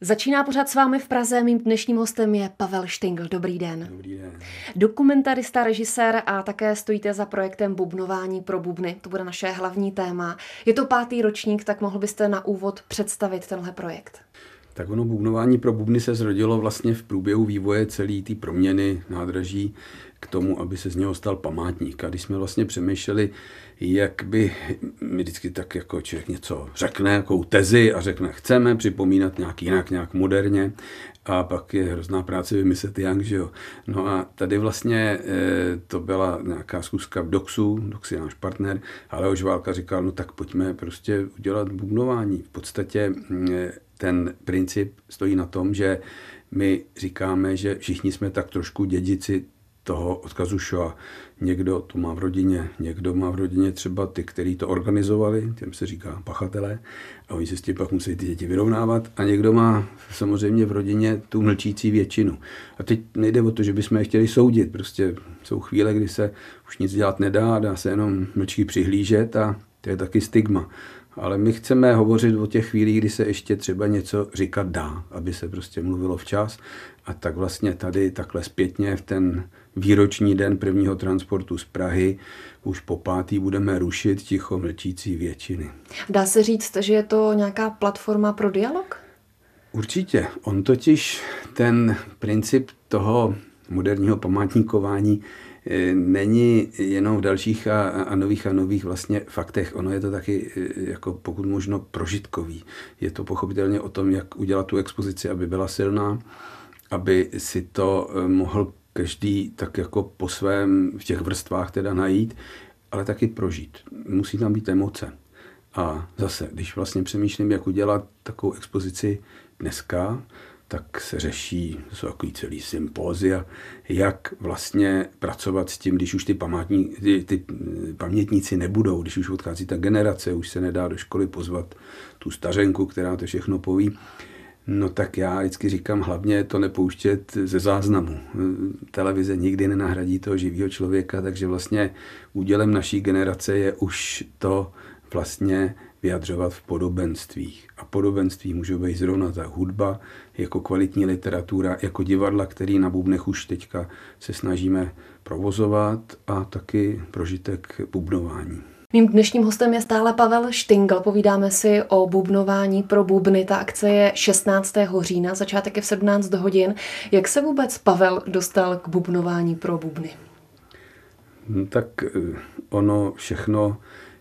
Začíná pořád s vámi v Praze. Mým dnešním hostem je Pavel Štingl. Dobrý den. Dobrý den. Dokumentarista, režisér a také stojíte za projektem Bubnování pro bubny. To bude naše hlavní téma. Je to pátý ročník, tak mohl byste na úvod představit tenhle projekt. Tak ono bubnování pro bubny se zrodilo vlastně v průběhu vývoje celé té proměny nádraží k tomu, aby se z něho stal památník. A když jsme vlastně přemýšleli, jak by mi vždycky tak jako člověk něco řekne, jakou tezi a řekne, chceme připomínat nějak jinak, nějak moderně a pak je hrozná práce vymyslet jak, že jo. No a tady vlastně e, to byla nějaká zkuska v Doxu, Dox je náš partner, ale už Válka říkal, no tak pojďme prostě udělat bubnování. V podstatě e, ten princip stojí na tom, že my říkáme, že všichni jsme tak trošku dědici toho odkazu Shoah. Někdo to má v rodině, někdo má v rodině třeba ty, kteří to organizovali, těm se říká pachatelé, a oni se s tím pak musí ty děti vyrovnávat. A někdo má samozřejmě v rodině tu mlčící většinu. A teď nejde o to, že bychom je chtěli soudit. Prostě jsou chvíle, kdy se už nic dělat nedá, dá se jenom mlčí přihlížet a to je taky stigma. Ale my chceme hovořit o těch chvílích, kdy se ještě třeba něco říkat dá, aby se prostě mluvilo včas. A tak vlastně tady takhle zpětně v ten výroční den prvního transportu z Prahy už po pátý budeme rušit ticho mlčící většiny. Dá se říct, že je to nějaká platforma pro dialog? Určitě. On totiž ten princip toho moderního památníkování není jenom v dalších a, a nových a nových vlastně faktech. Ono je to taky eh, jako pokud možno prožitkový. Je to pochopitelně o tom, jak udělat tu expozici, aby byla silná, aby si to eh, mohl každý tak jako po svém v těch vrstvách teda najít, ale taky prožít. Musí tam být emoce. A zase, když vlastně přemýšlím, jak udělat takovou expozici dneska, tak se řeší, to jsou takový celý sympózia, jak vlastně pracovat s tím, když už ty, památní, ty, ty pamětníci nebudou, když už odchází ta generace, už se nedá do školy pozvat tu stařenku, která to všechno poví, No tak já vždycky říkám, hlavně to nepouštět ze záznamu. Televize nikdy nenahradí toho živého člověka, takže vlastně údělem naší generace je už to vlastně vyjadřovat v podobenstvích. A podobenství může být zrovna ta hudba, jako kvalitní literatura, jako divadla, který na bubnech už teďka se snažíme provozovat a taky prožitek bubnování. Mým dnešním hostem je stále Pavel Štingl. Povídáme si o bubnování pro bubny. Ta akce je 16. října, začátek je v 17 hodin. Jak se vůbec Pavel dostal k bubnování pro bubny? No, tak eh, ono všechno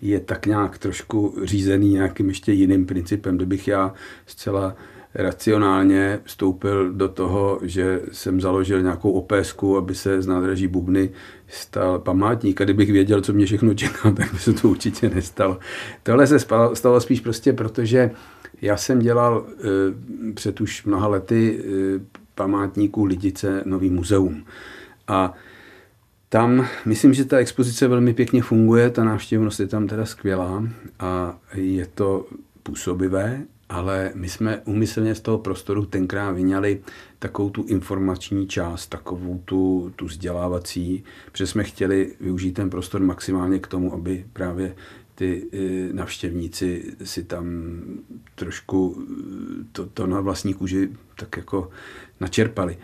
je tak nějak trošku řízený nějakým ještě jiným principem. Kdybych já zcela racionálně vstoupil do toho, že jsem založil nějakou opésku, aby se z nádraží Bubny stal památník. A kdybych věděl, co mě všechno čeká, tak by se to určitě nestalo. Tohle se stalo spíš prostě proto, že já jsem dělal e, před už mnoha lety e, památníků Lidice Nový muzeum. A tam myslím, že ta expozice velmi pěkně funguje, ta návštěvnost je tam teda skvělá a je to působivé ale my jsme umyslně z toho prostoru tenkrát vyňali takovou tu informační část, takovou tu, tu vzdělávací, protože jsme chtěli využít ten prostor maximálně k tomu, aby právě ty e, navštěvníci si tam trošku e, to, to na vlastní kůži tak jako načerpali.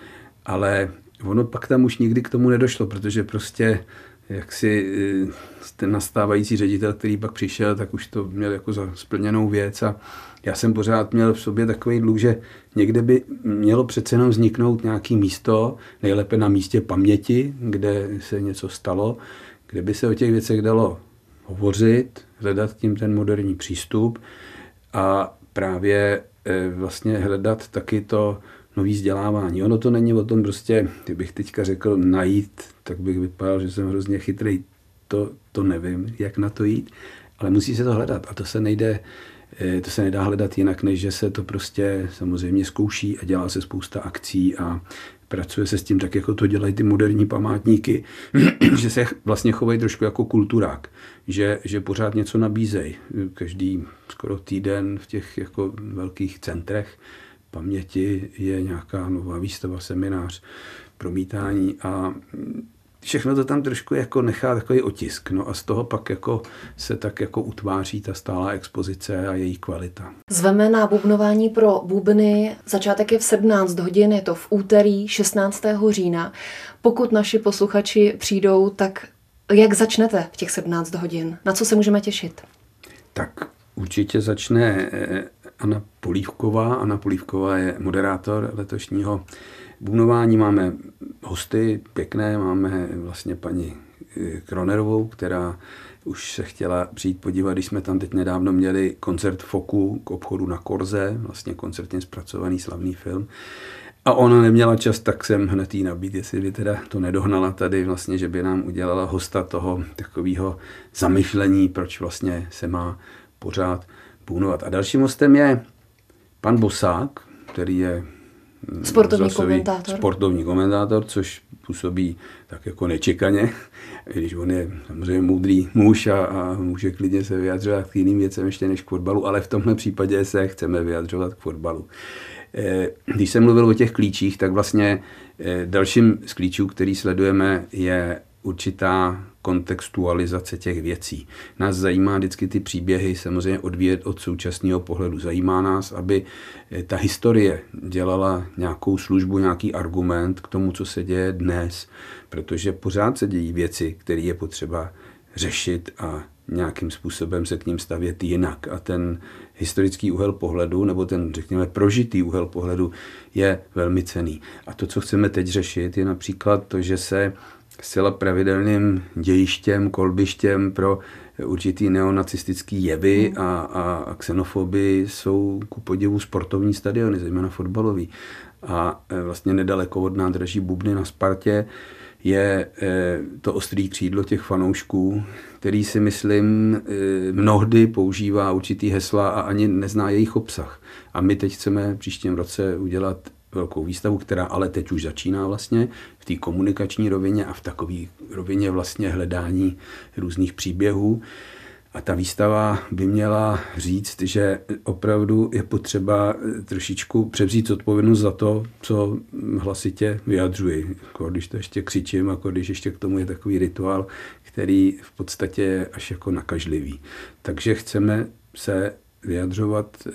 Ale ono pak tam už nikdy k tomu nedošlo, protože prostě jak si e, ten nastávající ředitel, který pak přišel, tak už to měl jako za splněnou věc a já jsem pořád měl v sobě takový dluh, že někde by mělo přece jenom vzniknout nějaký místo, nejlépe na místě paměti, kde se něco stalo, kde by se o těch věcech dalo hovořit, hledat tím ten moderní přístup a právě eh, vlastně hledat taky to nový vzdělávání. Ono to není o tom prostě, kdybych teďka řekl najít, tak bych vypadal, že jsem hrozně chytrý. To, to nevím, jak na to jít, ale musí se to hledat a to se nejde Eh, to se nedá hledat jinak, než že se to prostě samozřejmě zkouší a dělá se spousta akcí a pracuje se s tím tak, jako to dělají ty moderní památníky, že se vlastně chovají trošku jako kulturák, že, že pořád něco nabízejí. Každý skoro týden v těch jako velkých centrech paměti je nějaká nová výstava, seminář, promítání a všechno to tam trošku jako nechá takový otisk. No a z toho pak jako se tak jako utváří ta stálá expozice a její kvalita. Zveme na bubnování pro bubny. Začátek je v 17 hodin, je to v úterý 16. října. Pokud naši posluchači přijdou, tak jak začnete v těch 17 hodin? Na co se můžeme těšit? Tak určitě začne eh, Anna Polívková. Anna Polívková je moderátor letošního bubnování. Máme hosty pěkné, máme vlastně paní eh, Kronerovou, která už se chtěla přijít podívat, když jsme tam teď nedávno měli koncert Foku k obchodu na Korze, vlastně koncertně zpracovaný slavný film. A ona neměla čas, tak jsem hned jí nabít, jestli by teda to nedohnala tady vlastně, že by nám udělala hosta toho takového zamyšlení, proč vlastně se má pořád půnovat. A dalším hostem je pan Bosák, který je mm, sportovní komentátor. sportovní komentátor, což působí tak jako nečekaně, když on je samozřejmě moudrý muž a, a může klidně se vyjadřovat k jiným věcem ještě než k fotbalu, ale v tomhle případě se chceme vyjadřovat k fotbalu. Eh, když jsem mluvil o těch klíčích, tak vlastně eh, dalším z klíčů, který sledujeme, je určitá kontextualizace těch věcí. Nás zajímá vždycky ty příběhy samozřejmě odvíjet od současného pohledu. Zajímá nás, aby eh, ta historie dělala nějakou službu, nějaký argument k tomu, co se děje dnes, protože pořád se dějí věci, které je potřeba řešit a nějakým způsobem se k ním stavět jinak. A ten historický úhel pohledu, nebo ten, řekněme, prožitý úhel pohledu je velmi cený. A to, co chceme teď řešit, je například to, že se zcela pravidelným dějištěm, kolbištěm pro určitý neonacistický jevy hmm. a, a, a xenofobii jsou ku podivu sportovní stadiony, zejména fotbalový. A e, vlastně nedaleko od nádraží Bubny na Spartě je e, to ostrý křídlo těch fanoušků, který si myslím e, mnohdy používá určitý hesla a ani nezná jejich obsah. A my teď chceme příštím roce udělat velkou výstavu, která ale teď už začíná vlastně v té komunikační rovině a v takové rovině vlastně hledání různých příběhů. A ta výstava by měla říct, že opravdu je potřeba trošičku převzít odpovědnost za to, co hlasitě vyjadřuji. Jako když to ještě křičím, jako když ještě k tomu je takový rituál, který v podstatě je až jako nakažlivý. Takže chceme se vyjadřovat eh,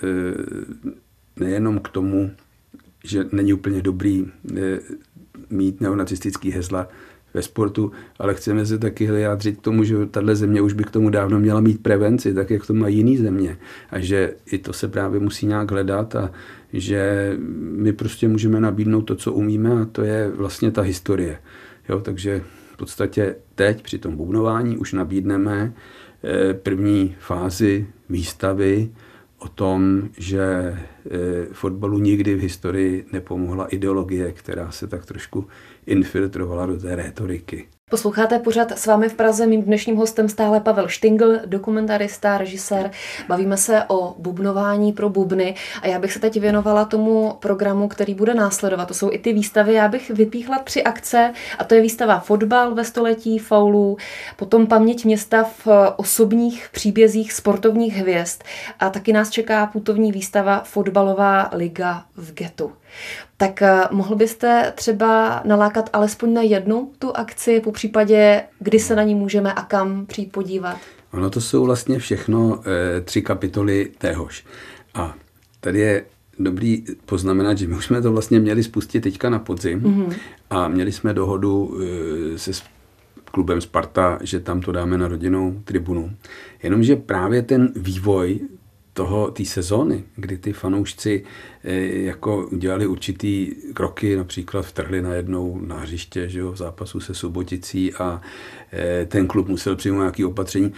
nejenom k tomu, že není úplně dobrý eh, mít neonacistický hesla ve sportu, ale chceme se taky vyjádřit k tomu, že tahle země už by k tomu dávno měla mít prevenci, tak jak to mají jiný země. A že i to se právě musí nějak hledat a že my prostě můžeme nabídnout to, co umíme a to je vlastně ta historie. Jo, takže v podstatě teď při tom bubnování už nabídneme eh, první fázi výstavy o tom, že eh, fotbalu nikdy v historii nepomohla ideologie, která se tak trošku infiltrovala do té rétoriky. Posloucháte pořád s vámi v Praze. Mým dnešním hostem stále Pavel Štingl, dokumentarista, režisér. Bavíme se o bubnování pro bubny a já bych se teď věnovala tomu programu, který bude následovat. To jsou i ty výstavy. Já bych vypíchla tři akce a to je výstava Fotbal ve století faulů, potom Paměť města v osobních příbězích sportovních hvězd a taky nás čeká putovní výstava Fotbalová liga v getu. Tak eh, mohl byste třeba nalákat alespoň na jednu tu akci, po případě, kdy se na ní můžeme a kam přijít podívat? Ono to jsou vlastně všechno e, tři kapitoly téhož. A tady je dobrý poznamenat, že my už jsme to vlastně měli spustit teďka na podzim mm-hmm. a měli jsme dohodu e, se klubem Sparta, že tam to dáme na rodinnou tribunu. Jenomže právě ten vývoj toho, té sezóny, kdy ty fanoušci eh, jako udělali určitý kroky, například vtrhli najednou na hřiště že jo, v zápasu se Suboticí a eh, ten klub musel přijmout nějaké opatření,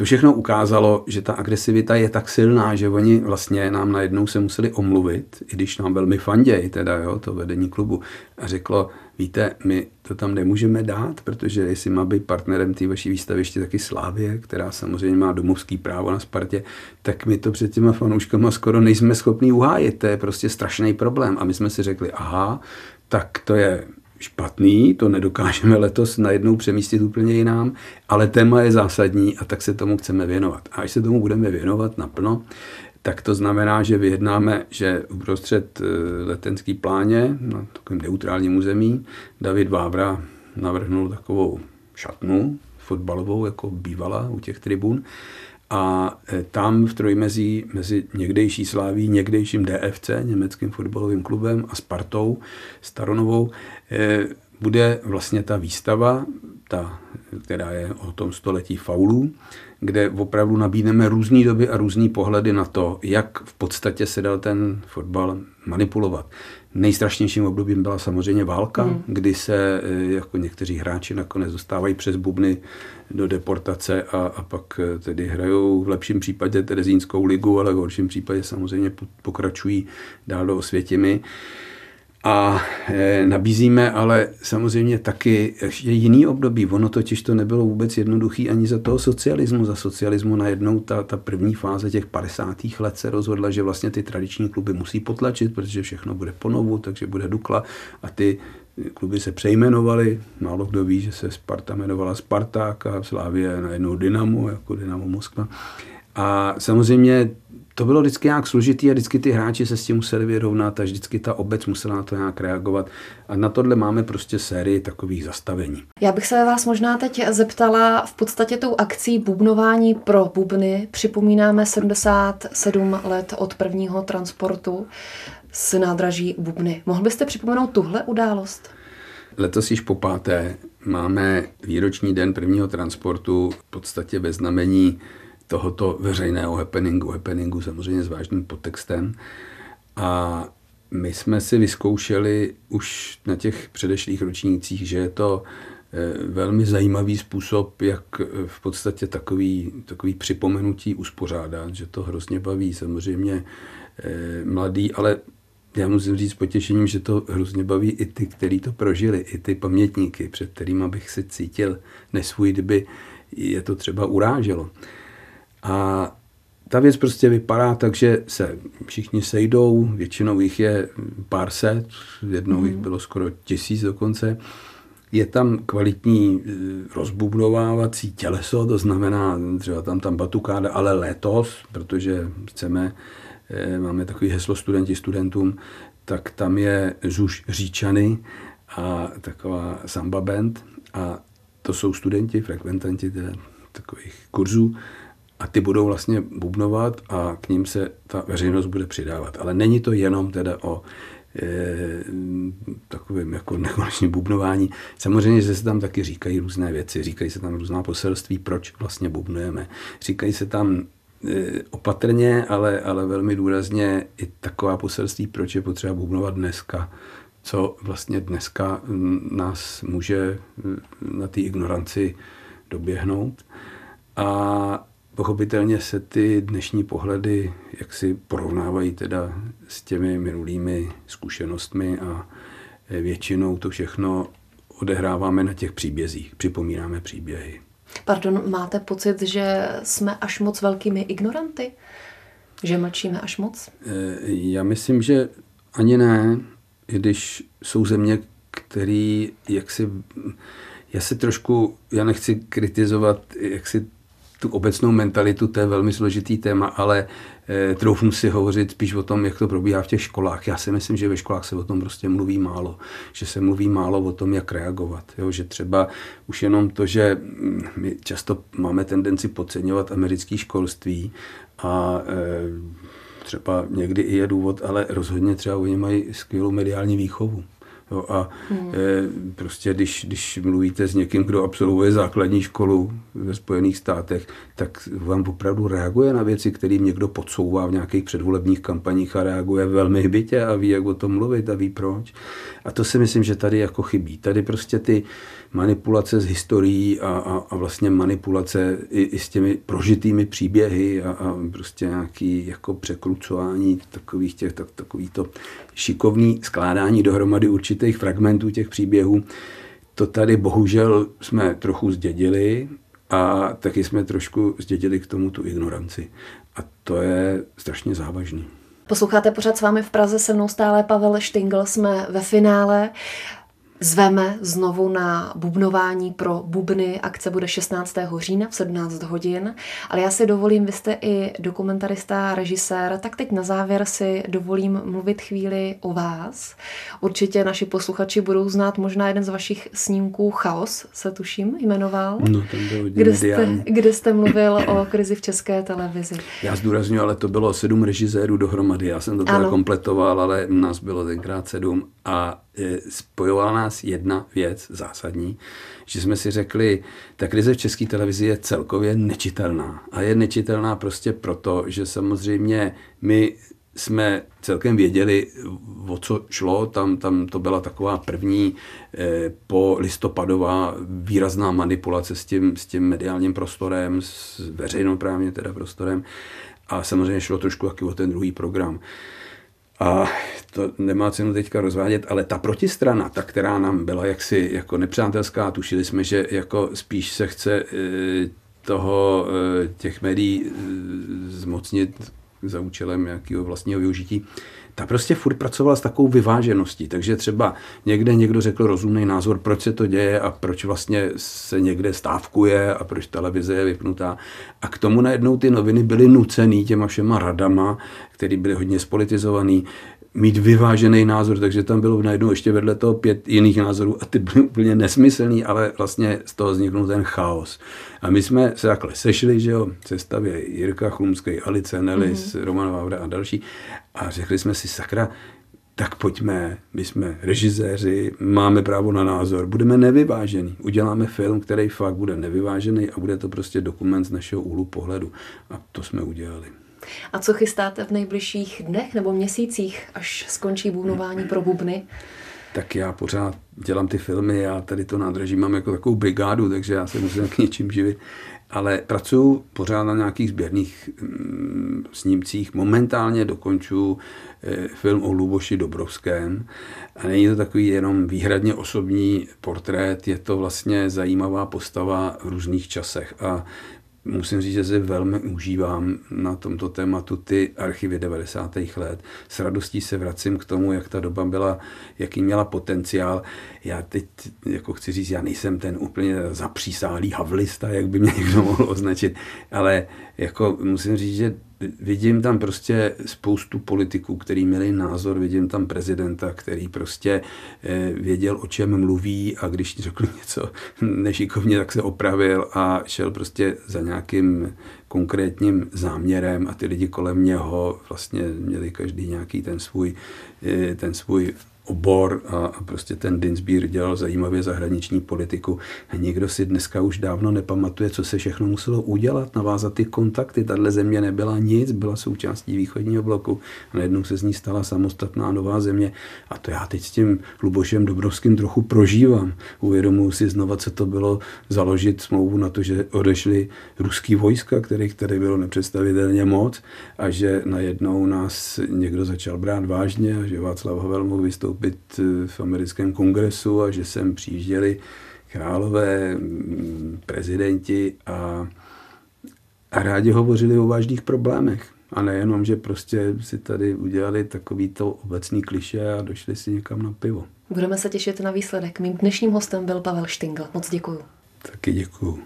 to všechno ukázalo, že ta agresivita je tak silná, že oni vlastně nám najednou se museli omluvit, i když nám velmi fanděj, teda jo, to vedení klubu, a řeklo, víte, my to tam nemůžeme dát, protože jestli má být partnerem té vaší výstavy ještě taky Slávě, která samozřejmě má domovský právo na Spartě, tak my to před těma fanouškama skoro nejsme schopni uhájit. To je prostě strašný problém. A my jsme si řekli, aha, tak to je špatný, to nedokážeme letos najednou přemístit úplně jinám, ale téma je zásadní a tak se tomu chceme věnovat. A až se tomu budeme věnovat naplno, tak to znamená, že vyjednáme, že uprostřed eh, letenský pláně na takovém neutrálním území David Vávra navrhnul takovou šatnu fotbalovou, jako bývala u těch tribun. A e, tam v trojmezí mezi někdejší Sláví, někdejším DFC, německým fotbalovým klubem a Spartou Staronovou, e, bude vlastně ta výstava, ta, která je o tom století faulů, kde opravdu nabídneme různé doby a různé pohledy na to, jak v podstatě se dal ten fotbal manipulovat. Nejstrašnějším obdobím byla samozřejmě válka, hmm. kdy se eh, jako někteří hráči nakonec dostávají přes bubny do deportace a, a pak eh, tedy hrajou v lepším případě Terezínskou ligu, ale v horším případě samozřejmě pokračují dál do Osvětimi. A e, nabízíme ale samozřejmě taky ještě jiný období. Ono totiž to nebylo vůbec jednoduchý ani za toho socialismu. Za socialismu najednou ta, ta první fáze těch 50. let se rozhodla, že vlastně ty tradiční kluby musí potlačit, protože všechno bude ponovu, takže bude Dukla a ty kluby se přejmenovaly. Málo kdo ví, že se Sparta jmenovala Sparták a Slávě najednou Dynamo, jako Dynamo Moskva. A samozřejmě to bylo vždycky nějak složitý a vždycky ty hráči se s tím museli vyrovnat a vždycky ta obec musela na to nějak reagovat. A na tohle máme prostě sérii takových zastavení. Já bych se vás možná teď zeptala, v podstatě tou akcí bubnování pro bubny připomínáme 77 let od prvního transportu z nádraží Bubny. Mohl byste připomenout tuhle událost? Letos již po páté máme výroční den prvního transportu v podstatě ve znamení tohoto veřejného happeningu, happeningu samozřejmě s vážným podtextem. A my jsme si vyzkoušeli už na těch předešlých ročnících, že je to eh, velmi zajímavý způsob, jak eh, v podstatě takový, takový připomenutí uspořádat, že to hrozně baví samozřejmě eh, mladý, ale já musím říct s potěšením, že to hrozně baví i ty, kteří to prožili, i ty pamětníky, před kterými bych si cítil nesvůj, kdyby je to třeba uráželo. A ta věc prostě vypadá tak, že se všichni sejdou, většinou jich je pár set, jednou jich mhm. bylo skoro tisíc dokonce. Je tam kvalitní e, rozbubnovávací těleso, to znamená třeba tam tam batukáda, ale letos, protože chceme, e, máme takový heslo studenti studentům, tak tam je Žuž Říčany a taková samba band a to jsou studenti, frekventanti takových kurzů a ty budou vlastně bubnovat a k ním se ta veřejnost bude přidávat. Ale není to jenom teda o e, takovém jako nekonečném bubnování. Samozřejmě, že se tam taky říkají různé věci, říkají se tam různá poselství, proč vlastně bubnujeme. Říkají se tam e, opatrně, ale, ale velmi důrazně i taková poselství, proč je potřeba bubnovat dneska, co vlastně dneska nás může na té ignoranci doběhnout. A Pochopitelně se ty dnešní pohledy jak si porovnávají teda s těmi minulými zkušenostmi a většinou to všechno odehráváme na těch příbězích, připomínáme příběhy. Pardon, máte pocit, že jsme až moc velkými ignoranty? Že mlčíme až moc? E, já myslím, že ani ne, když jsou země, který jaksi já se trošku, já nechci kritizovat jaksi tu obecnou mentalitu, to je velmi složitý téma, ale e, troufnu si hovořit spíš o tom, jak to probíhá v těch školách. Já si myslím, že ve školách se o tom prostě mluví málo, že se mluví málo o tom, jak reagovat. Jo? Že třeba už jenom to, že mm, my často máme tendenci podceňovat americké školství a e, třeba někdy i je důvod, ale rozhodně třeba oni mají skvělou mediální výchovu. Jo, a hmm. e, prostě když, když mluvíte s někým, kdo absolvuje základní školu ve Spojených státech, tak vám opravdu reaguje na věci, které někdo podsouvá v nějakých předvolebních kampaních a reaguje velmi hbitě a ví, jak o tom mluvit a ví proč. A to si myslím, že tady jako chybí. Tady prostě ty manipulace s historií a, a, a vlastně manipulace i, i s těmi prožitými příběhy a, a prostě nějaký jako překrucování takových těch, tak, takový to šikovný skládání dohromady určitých fragmentů těch příběhů, to tady bohužel jsme trochu zdědili a taky jsme trošku zdědili k tomu tu ignoranci. A to je strašně závažný. Posloucháte pořád s vámi v Praze, se mnou stále Pavel Štingl, jsme ve finále. Zveme znovu na bubnování pro bubny. Akce bude 16. října v 17 hodin. Ale já si dovolím, vy jste i dokumentarista, režisér, tak teď na závěr si dovolím mluvit chvíli o vás. Určitě naši posluchači budou znát možná jeden z vašich snímků Chaos, se tuším, jmenoval. No, ten byl kde jste, kde jste mluvil o krizi v české televizi. Já zdůraznuju, ale to bylo sedm režisérů dohromady. Já jsem to teda kompletoval, ale nás bylo tenkrát sedm a spojovala nás jedna věc zásadní, že jsme si řekli, ta krize v české televizi je celkově nečitelná. A je nečitelná prostě proto, že samozřejmě my jsme celkem věděli, o co šlo. Tam, tam to byla taková první eh, po listopadová výrazná manipulace s tím, s tím mediálním prostorem, s veřejnoprávně teda prostorem. A samozřejmě šlo trošku taky o ten druhý program. A to nemá cenu teďka rozvádět, ale ta protistrana, ta, která nám byla jaksi jako nepřátelská, tušili jsme, že jako spíš se chce eh, toho, eh, těch médií eh, zmocnit za účelem nějakého vlastního využití, ta prostě furt pracovala s takovou vyvážeností. Takže třeba někde někdo řekl rozumný názor, proč se to děje a proč vlastně se někde stávkuje a proč televize je vypnutá. A k tomu najednou ty noviny byly nucený těma všema radama, které byly hodně spolitizovaný, mít vyvážený názor, takže tam bylo najednou ještě vedle toho pět jiných názorů a ty byly úplně nesmyslný, ale vlastně z toho vzniknul ten chaos. A my jsme se takhle sešli, že jo, sestavě Jirka Chlumský, Alice Nelis, mm-hmm. Roman Vávra a další a řekli jsme si, sakra, tak pojďme, my jsme režiséři, máme právo na názor, budeme nevyvážený, uděláme film, který fakt bude nevyvážený a bude to prostě dokument z našeho úhlu pohledu. A to jsme udělali. A co chystáte v nejbližších dnech nebo měsících, až skončí bubnování pro bubny? Tak já pořád dělám ty filmy, já tady to nádraží mám jako takovou brigádu, takže já se musím k něčím živit. Ale pracuji pořád na nějakých sběrných mm, snímcích. Momentálně dokončuji e, film o Luboši Dobrovském. A není to takový jenom výhradně osobní portrét, je to vlastně zajímavá postava v různých časech. A musím říct, že si velmi užívám na tomto tématu ty archivy 90. let. S radostí se vracím k tomu, jak ta doba byla, jaký měla potenciál. Já teď jako chci říct, já nejsem ten úplně zapřísálý havlista, jak by mě někdo mohl označit, ale jako musím říct, že vidím tam prostě spoustu politiků, který měli názor, vidím tam prezidenta, který prostě eh, věděl, o čem mluví a když řekl něco nešikovně, tak se opravil a šel prostě za nějakým konkrétním záměrem a ty lidi kolem něho vlastně měli každý nějaký ten svůj, eh, ten svůj obor a, a prostě ten Dinsbír dělal zajímavě zahraniční politiku. A nikdo si dneska už dávno nepamatuje, co se všechno muselo udělat, navázat ty kontakty. Tahle země nebyla nic, byla součástí východního bloku a najednou se z ní stala samostatná nová země. A to já teď s tím Lubošem Dobrovským trochu prožívám. Uvědomuji si znova, co to bylo založit smlouvu na to, že odešly ruský vojska, kterých tady bylo nepředstavitelně moc a že najednou nás někdo začal brát vážně a že Václav Havel mohl vystoupit vystoupit eh, v americkém kongresu a že sem přijížděli králové, mm, prezidenti a, a rádi hovořili o vážných problémech. A nejenom, že prostě si tady udělali takovýto obecný kliše a došli si někam na pivo. Budeme se těšit na výsledek. Mým dnešním hostem byl Pavel Štingl. Moc děkuju. Taky děkuju.